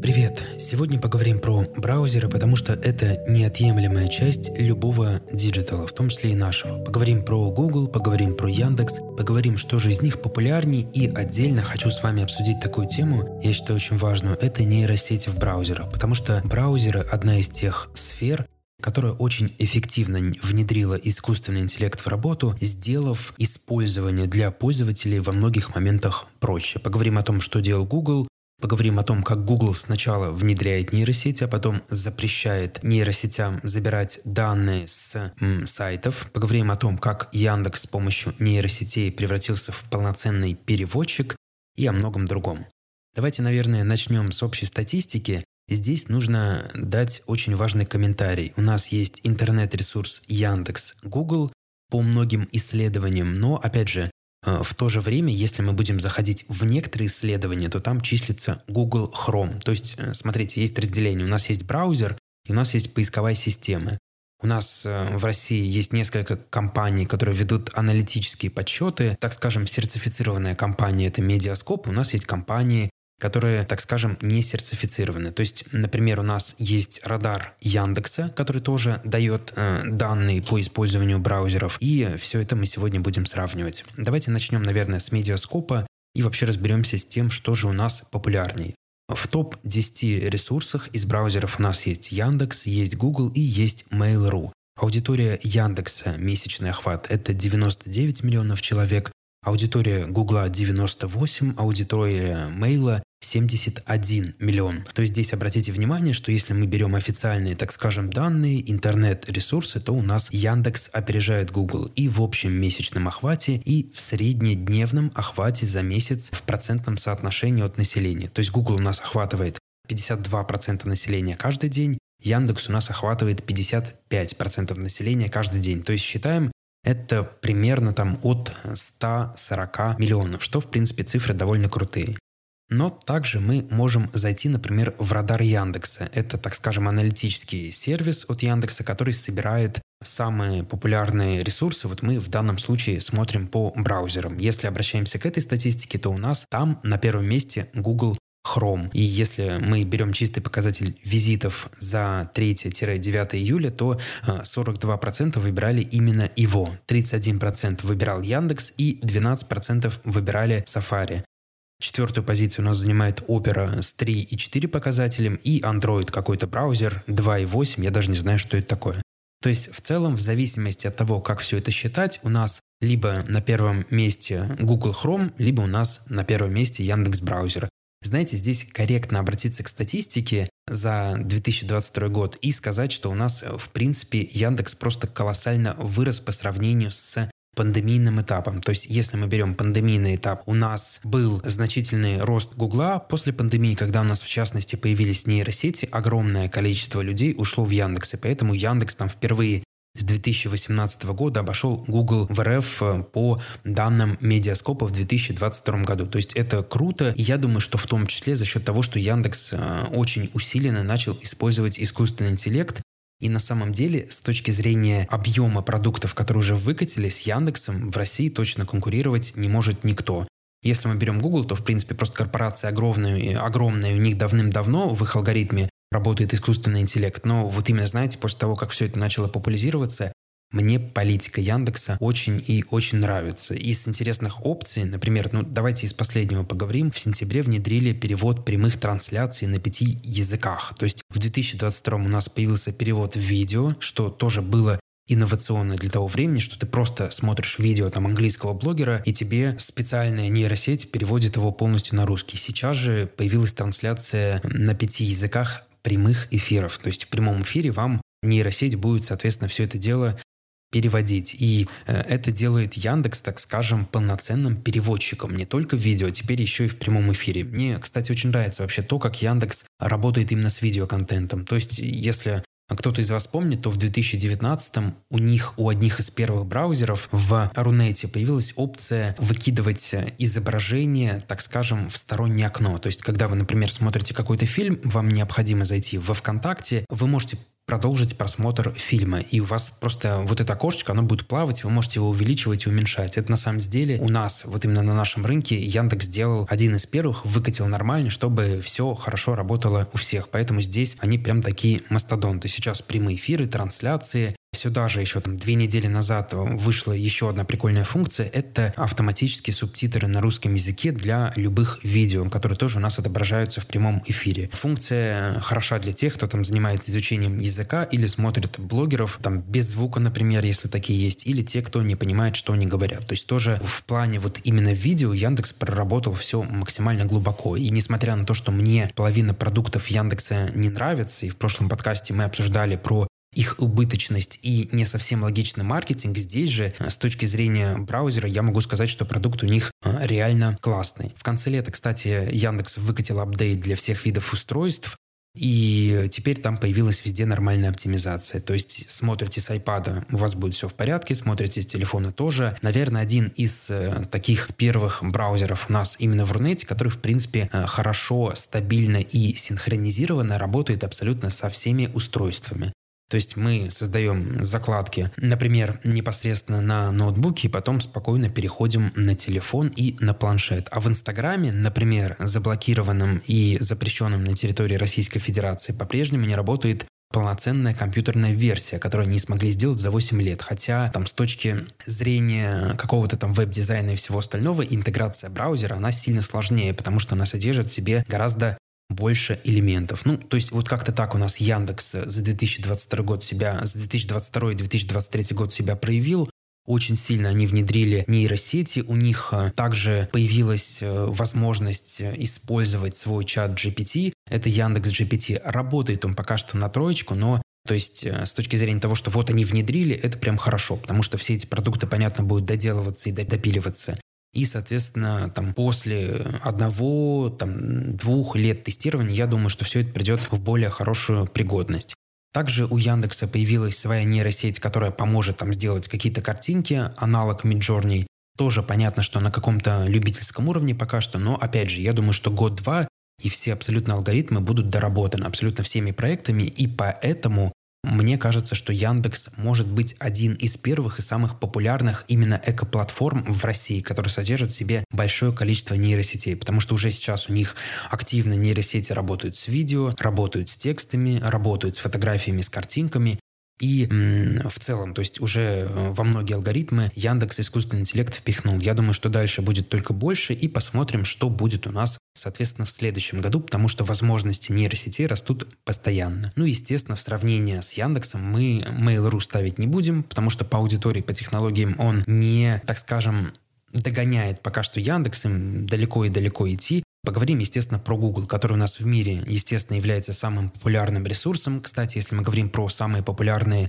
Привет! Сегодня поговорим про браузеры, потому что это неотъемлемая часть любого digital а, в том числе и нашего. Поговорим про Google, поговорим про Яндекс, поговорим, что же из них популярней, и отдельно хочу с вами обсудить такую тему, я считаю очень важную, это нейросети в браузерах, потому что браузеры одна из тех сфер, которая очень эффективно внедрила искусственный интеллект в работу, сделав использование для пользователей во многих моментах проще. Поговорим о том, что делал Google, Поговорим о том, как Google сначала внедряет нейросети, а потом запрещает нейросетям забирать данные с м, сайтов. Поговорим о том, как Яндекс с помощью нейросетей превратился в полноценный переводчик и о многом другом. Давайте, наверное, начнем с общей статистики. Здесь нужно дать очень важный комментарий. У нас есть интернет-ресурс Яндекс, Google по многим исследованиям, но, опять же, в то же время, если мы будем заходить в некоторые исследования, то там числится Google Chrome. То есть, э, смотрите, есть разделение. У нас есть браузер, и у нас есть поисковая система. У нас э, в России есть несколько компаний, которые ведут аналитические подсчеты. Так скажем, сертифицированная компания – это Медиаскоп. У нас есть компании, которые, так скажем, не сертифицированы. То есть, например, у нас есть радар Яндекса, который тоже дает э, данные по использованию браузеров, и все это мы сегодня будем сравнивать. Давайте начнем, наверное, с медиаскопа и вообще разберемся с тем, что же у нас популярней. В топ-10 ресурсах из браузеров у нас есть Яндекс, есть Google и есть Mail.ru. Аудитория Яндекса, месячный охват – это 99 миллионов человек, аудитория Гугла 98, аудитория Мейла 71 миллион. То есть здесь обратите внимание, что если мы берем официальные, так скажем, данные, интернет-ресурсы, то у нас Яндекс опережает Google и в общем месячном охвате, и в среднедневном охвате за месяц в процентном соотношении от населения. То есть Google у нас охватывает 52% населения каждый день, Яндекс у нас охватывает 55% населения каждый день. То есть считаем, это примерно там от 140 миллионов, что в принципе цифры довольно крутые. Но также мы можем зайти, например, в радар Яндекса. Это, так скажем, аналитический сервис от Яндекса, который собирает самые популярные ресурсы. Вот мы в данном случае смотрим по браузерам. Если обращаемся к этой статистике, то у нас там на первом месте Google Chrome. И если мы берем чистый показатель визитов за 3-9 июля, то 42% э, выбирали именно его. 31% выбирал Яндекс и 12% выбирали Safari. Четвертую позицию у нас занимает Opera с 3,4 показателем и Android какой-то браузер 2,8, я даже не знаю, что это такое. То есть в целом, в зависимости от того, как все это считать, у нас либо на первом месте Google Chrome, либо у нас на первом месте Яндекс браузер. Знаете, здесь корректно обратиться к статистике за 2022 год и сказать, что у нас, в принципе, Яндекс просто колоссально вырос по сравнению с пандемийным этапом. То есть, если мы берем пандемийный этап, у нас был значительный рост Гугла. После пандемии, когда у нас, в частности, появились нейросети, огромное количество людей ушло в Яндекс. И поэтому Яндекс там впервые с 2018 года обошел Google в РФ э, по данным Медиаскопа в 2022 году. То есть это круто, и я думаю, что в том числе за счет того, что Яндекс э, очень усиленно начал использовать искусственный интеллект, и на самом деле, с точки зрения объема продуктов, которые уже выкатили, с Яндексом в России точно конкурировать не может никто. Если мы берем Google, то, в принципе, просто корпорация огромная, огромная у них давным-давно в их алгоритме работает искусственный интеллект. Но вот именно, знаете, после того, как все это начало популяризироваться, мне политика Яндекса очень и очень нравится. Из интересных опций, например, ну давайте из последнего поговорим. В сентябре внедрили перевод прямых трансляций на пяти языках. То есть в 2022 у нас появился перевод в видео, что тоже было инновационно для того времени, что ты просто смотришь видео там английского блогера, и тебе специальная нейросеть переводит его полностью на русский. Сейчас же появилась трансляция на пяти языках прямых эфиров. То есть в прямом эфире вам нейросеть будет, соответственно, все это дело переводить. И э, это делает Яндекс, так скажем, полноценным переводчиком не только в видео, а теперь еще и в прямом эфире. Мне, кстати, очень нравится вообще то, как Яндекс работает именно с видеоконтентом. То есть, если кто-то из вас помнит, то в 2019 у них, у одних из первых браузеров в Рунете появилась опция выкидывать изображение, так скажем, в стороннее окно. То есть, когда вы, например, смотрите какой-то фильм, вам необходимо зайти во ВКонтакте, вы можете продолжить просмотр фильма. И у вас просто вот это окошечко, оно будет плавать, вы можете его увеличивать и уменьшать. Это на самом деле у нас, вот именно на нашем рынке, Яндекс сделал один из первых, выкатил нормально, чтобы все хорошо работало у всех. Поэтому здесь они прям такие мастодонты. Сейчас прямые эфиры, трансляции, Сюда же еще там две недели назад вышла еще одна прикольная функция. Это автоматические субтитры на русском языке для любых видео, которые тоже у нас отображаются в прямом эфире. Функция хороша для тех, кто там занимается изучением языка или смотрит блогеров там без звука, например, если такие есть, или те, кто не понимает, что они говорят. То есть тоже в плане вот именно видео Яндекс проработал все максимально глубоко. И несмотря на то, что мне половина продуктов Яндекса не нравится, и в прошлом подкасте мы обсуждали про их убыточность и не совсем логичный маркетинг, здесь же э, с точки зрения браузера я могу сказать, что продукт у них э, реально классный. В конце лета, кстати, Яндекс выкатил апдейт для всех видов устройств, и теперь там появилась везде нормальная оптимизация. То есть смотрите с iPad, у вас будет все в порядке, смотрите с телефона тоже. Наверное, один из э, таких первых браузеров у нас именно в Рунете, который, в принципе, хорошо, стабильно и синхронизированно работает абсолютно со всеми устройствами. То есть мы создаем закладки, например, непосредственно на ноутбуке, и потом спокойно переходим на телефон и на планшет. А в Инстаграме, например, заблокированном и запрещенном на территории Российской Федерации, по-прежнему не работает полноценная компьютерная версия, которую они смогли сделать за 8 лет. Хотя там с точки зрения какого-то там веб-дизайна и всего остального, интеграция браузера, она сильно сложнее, потому что она содержит в себе гораздо больше элементов. Ну, то есть вот как-то так у нас Яндекс за 2022 год себя, за 2022 и 2023 год себя проявил. Очень сильно они внедрили нейросети. У них а, также появилась э, возможность использовать свой чат GPT. Это Яндекс GPT. Работает он пока что на троечку, но то есть э, с точки зрения того, что вот они внедрили, это прям хорошо, потому что все эти продукты, понятно, будут доделываться и допиливаться. И, соответственно, там после одного, там, двух лет тестирования, я думаю, что все это придет в более хорошую пригодность. Также у Яндекса появилась своя нейросеть, которая поможет там сделать какие-то картинки, аналог Midjourney. Тоже понятно, что на каком-то любительском уровне пока что, но опять же, я думаю, что год-два и все абсолютно алгоритмы будут доработаны абсолютно всеми проектами, и поэтому мне кажется, что Яндекс может быть один из первых и самых популярных именно экоплатформ в России, который содержит в себе большое количество нейросетей, потому что уже сейчас у них активно нейросети работают с видео, работают с текстами, работают с фотографиями, с картинками, и в целом, то есть уже э, во многие алгоритмы Яндекс искусственный интеллект впихнул. Я думаю, что дальше будет только больше, и посмотрим, что будет у нас, соответственно, в следующем году, потому что возможности нейросетей растут постоянно. Ну, естественно, в сравнении с Яндексом мы Mail.ru ставить не будем, потому что по аудитории, по технологиям он не, так скажем, догоняет пока что Яндекс, им далеко и далеко идти. Поговорим, естественно, про Google, который у нас в мире, естественно, является самым популярным ресурсом. Кстати, если мы говорим про самые популярные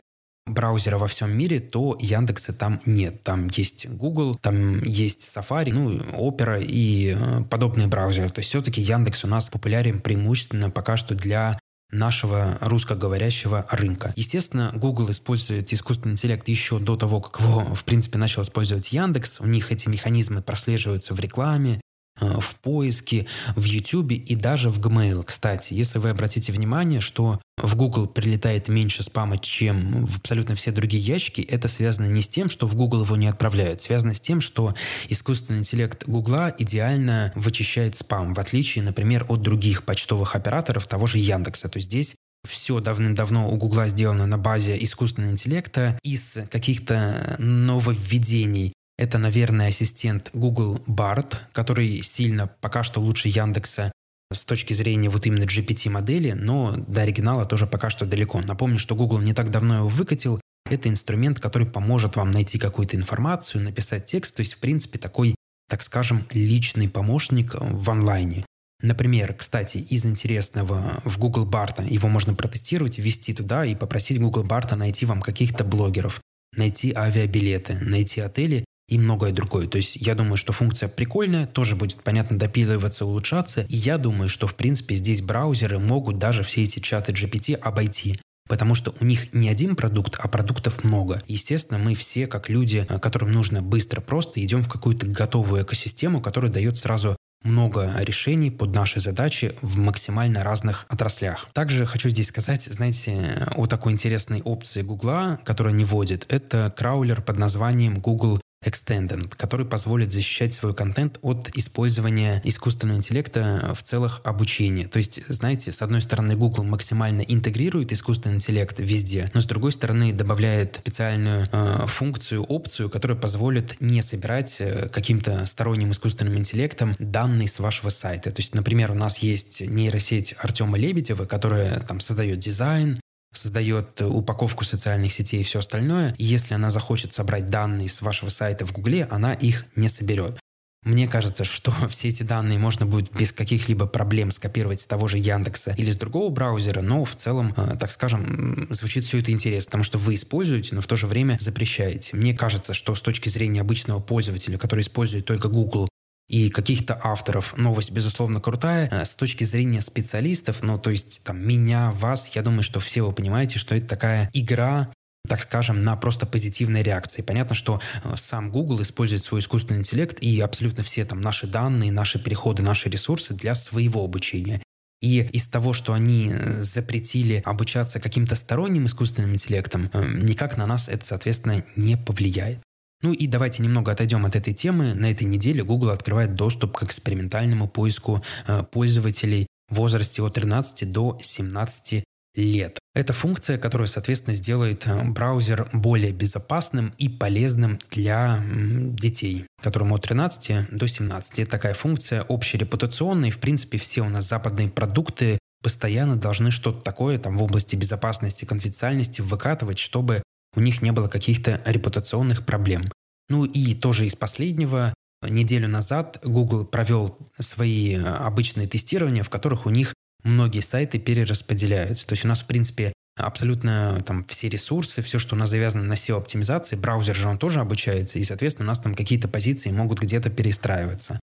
браузеры во всем мире, то Яндекса там нет. Там есть Google, там есть Safari, ну, Opera и э, подобные браузеры. То есть все-таки Яндекс у нас популярен преимущественно пока что для нашего русскоговорящего рынка. Естественно, Google использует искусственный интеллект еще до того, как его, в принципе, начал использовать Яндекс. У них эти механизмы прослеживаются в рекламе, в поиске, в YouTube и даже в Gmail. Кстати, если вы обратите внимание, что в Google прилетает меньше спама, чем в абсолютно все другие ящики, это связано не с тем, что в Google его не отправляют, связано с тем, что искусственный интеллект Google идеально вычищает спам, в отличие, например, от других почтовых операторов того же Яндекса. То есть здесь все давным-давно у Гугла сделано на базе искусственного интеллекта из каких-то нововведений это, наверное, ассистент Google Bard, который сильно пока что лучше Яндекса с точки зрения вот именно GPT-модели, но до оригинала тоже пока что далеко. Напомню, что Google не так давно его выкатил. Это инструмент, который поможет вам найти какую-то информацию, написать текст, то есть, в принципе, такой, так скажем, личный помощник в онлайне. Например, кстати, из интересного в Google Барта его можно протестировать, ввести туда и попросить Google Барта найти вам каких-то блогеров, найти авиабилеты, найти отели и многое другое. То есть я думаю, что функция прикольная, тоже будет, понятно, допиливаться, улучшаться. И я думаю, что, в принципе, здесь браузеры могут даже все эти чаты GPT обойти. Потому что у них не один продукт, а продуктов много. Естественно, мы все, как люди, э, которым нужно быстро, просто, идем в какую-то готовую экосистему, которая дает сразу много решений под наши задачи в максимально разных отраслях. Также хочу здесь сказать, знаете, о такой интересной опции Гугла, которая не вводит. Это краулер под названием Google Extended, который позволит защищать свой контент от использования искусственного интеллекта в целых обучения. То есть, знаете, с одной стороны, Google максимально интегрирует искусственный интеллект везде, но с другой стороны добавляет специальную э, функцию, опцию, которая позволит не собирать э, каким-то сторонним искусственным интеллектом данные с вашего сайта. То есть, например, у нас есть нейросеть Артема Лебедева, которая там создает дизайн, создает упаковку социальных сетей и все остальное, если она захочет собрать данные с вашего сайта в Гугле, она их не соберет. Мне кажется, что все эти данные можно будет без каких-либо проблем скопировать с того же Яндекса или с другого браузера, но в целом, э, так скажем, звучит все это интересно, потому что вы используете, но в то же время запрещаете. Мне кажется, что с точки зрения обычного пользователя, который использует только Google и каких-то авторов. Новость, безусловно, крутая. Э, с точки зрения специалистов, ну, то есть, там, меня, вас, я думаю, что все вы понимаете, что это такая игра, так скажем, на просто позитивной реакции. Понятно, что э, сам Google использует свой искусственный интеллект и абсолютно все там наши данные, наши переходы, наши ресурсы для своего обучения. И из того, что они э, запретили обучаться каким-то сторонним искусственным интеллектом, никак на нас это, соответственно, не повлияет. Ну и давайте немного отойдем от этой темы. На этой неделе Google открывает доступ к экспериментальному поиску э, пользователей в возрасте от 13 до 17 лет. Это функция, которая, соответственно, сделает э, браузер более безопасным и полезным для детей, которым от 13 до 17. Это такая функция общерепутационная, и, в принципе, все у нас западные продукты постоянно должны что-то такое там в области безопасности, конфиденциальности выкатывать, чтобы у них не было каких-то репутационных проблем. Ну и тоже из последнего, неделю назад Google провел свои э, обычные тестирования, в которых у них многие сайты перераспределяются. То есть у нас, в принципе, абсолютно там все ресурсы, все, что у нас завязано на SEO-оптимизации, браузер же он тоже обучается, и, соответственно, у нас там какие-то позиции могут где-то перестраиваться.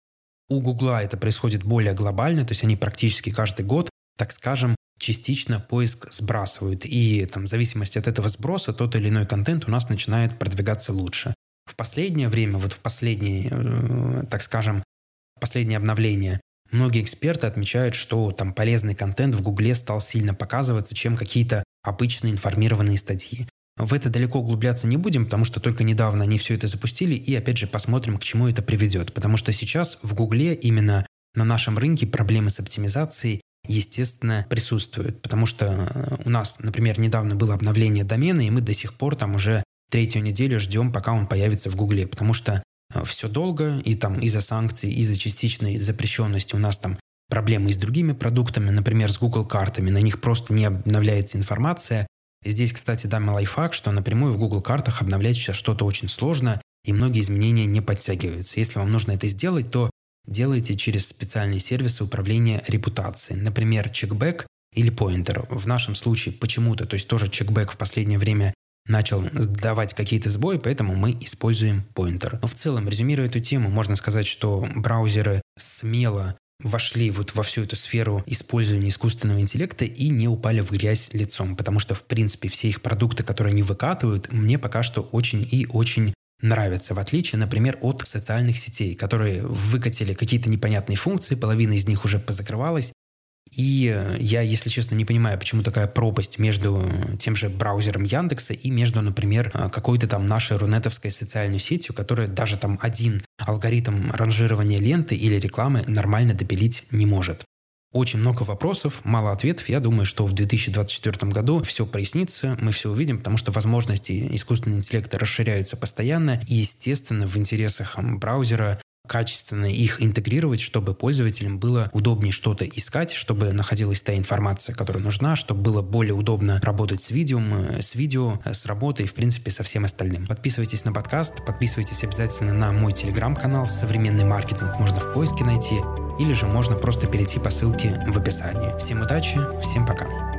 У Гугла это происходит более глобально, то есть они практически каждый год, так скажем, частично поиск сбрасывают. И там, в зависимости от этого сброса тот или иной контент у нас начинает продвигаться лучше. В последнее время, вот в последние, э, так скажем, последнее обновление, многие эксперты отмечают, что там полезный контент в Гугле стал сильно показываться, чем какие-то обычные информированные статьи. В это далеко углубляться не будем, потому что только недавно они все это запустили, и опять же посмотрим, к чему это приведет. Потому что сейчас в Гугле именно на нашем рынке проблемы с оптимизацией естественно, присутствует. Потому что э, у нас, например, недавно было обновление домена, и мы до сих пор там уже третью неделю ждем, пока он появится в Гугле. Потому что э, все долго, и там из-за санкций, из-за частичной запрещенности у нас там проблемы и с другими продуктами, например, с Google картами, на них просто не обновляется информация. Здесь, кстати, дам лайфхак, что напрямую в Google картах обновлять сейчас что-то очень сложно, и многие изменения не подтягиваются. Если вам нужно это сделать, то делаете через специальные сервисы управления репутацией, например, чекбэк или поинтер. В нашем случае почему-то, то есть тоже чекбэк в последнее время начал давать какие-то сбои, поэтому мы используем поинтер. Но в целом, резюмируя эту тему, можно сказать, что браузеры смело вошли вот во всю эту сферу использования искусственного интеллекта и не упали в грязь лицом, потому что, в принципе, все их продукты, которые они выкатывают, мне пока что очень и очень нравятся, в отличие, например, от социальных сетей, которые выкатили какие-то непонятные функции, половина из них уже позакрывалась, и э, я, если честно, не понимаю, почему такая пропасть между тем же браузером Яндекса и между, например, э, какой-то там нашей рунетовской социальной сетью, которая даже там один алгоритм ранжирования ленты или рекламы нормально допилить не может. Очень много вопросов, мало ответов. Я думаю, что в 2024 году все прояснится, мы все увидим, потому что возможности искусственного интеллекта расширяются постоянно. И, естественно, в интересах браузера качественно их интегрировать, чтобы пользователям было удобнее что-то искать, чтобы находилась та информация, которая нужна, чтобы было более удобно работать с видео, с видео, с работой в принципе, со всем остальным. Подписывайтесь на подкаст, подписывайтесь обязательно на мой телеграм-канал «Современный маркетинг» можно в поиске найти или же можно просто перейти по ссылке в описании. Всем удачи, всем пока!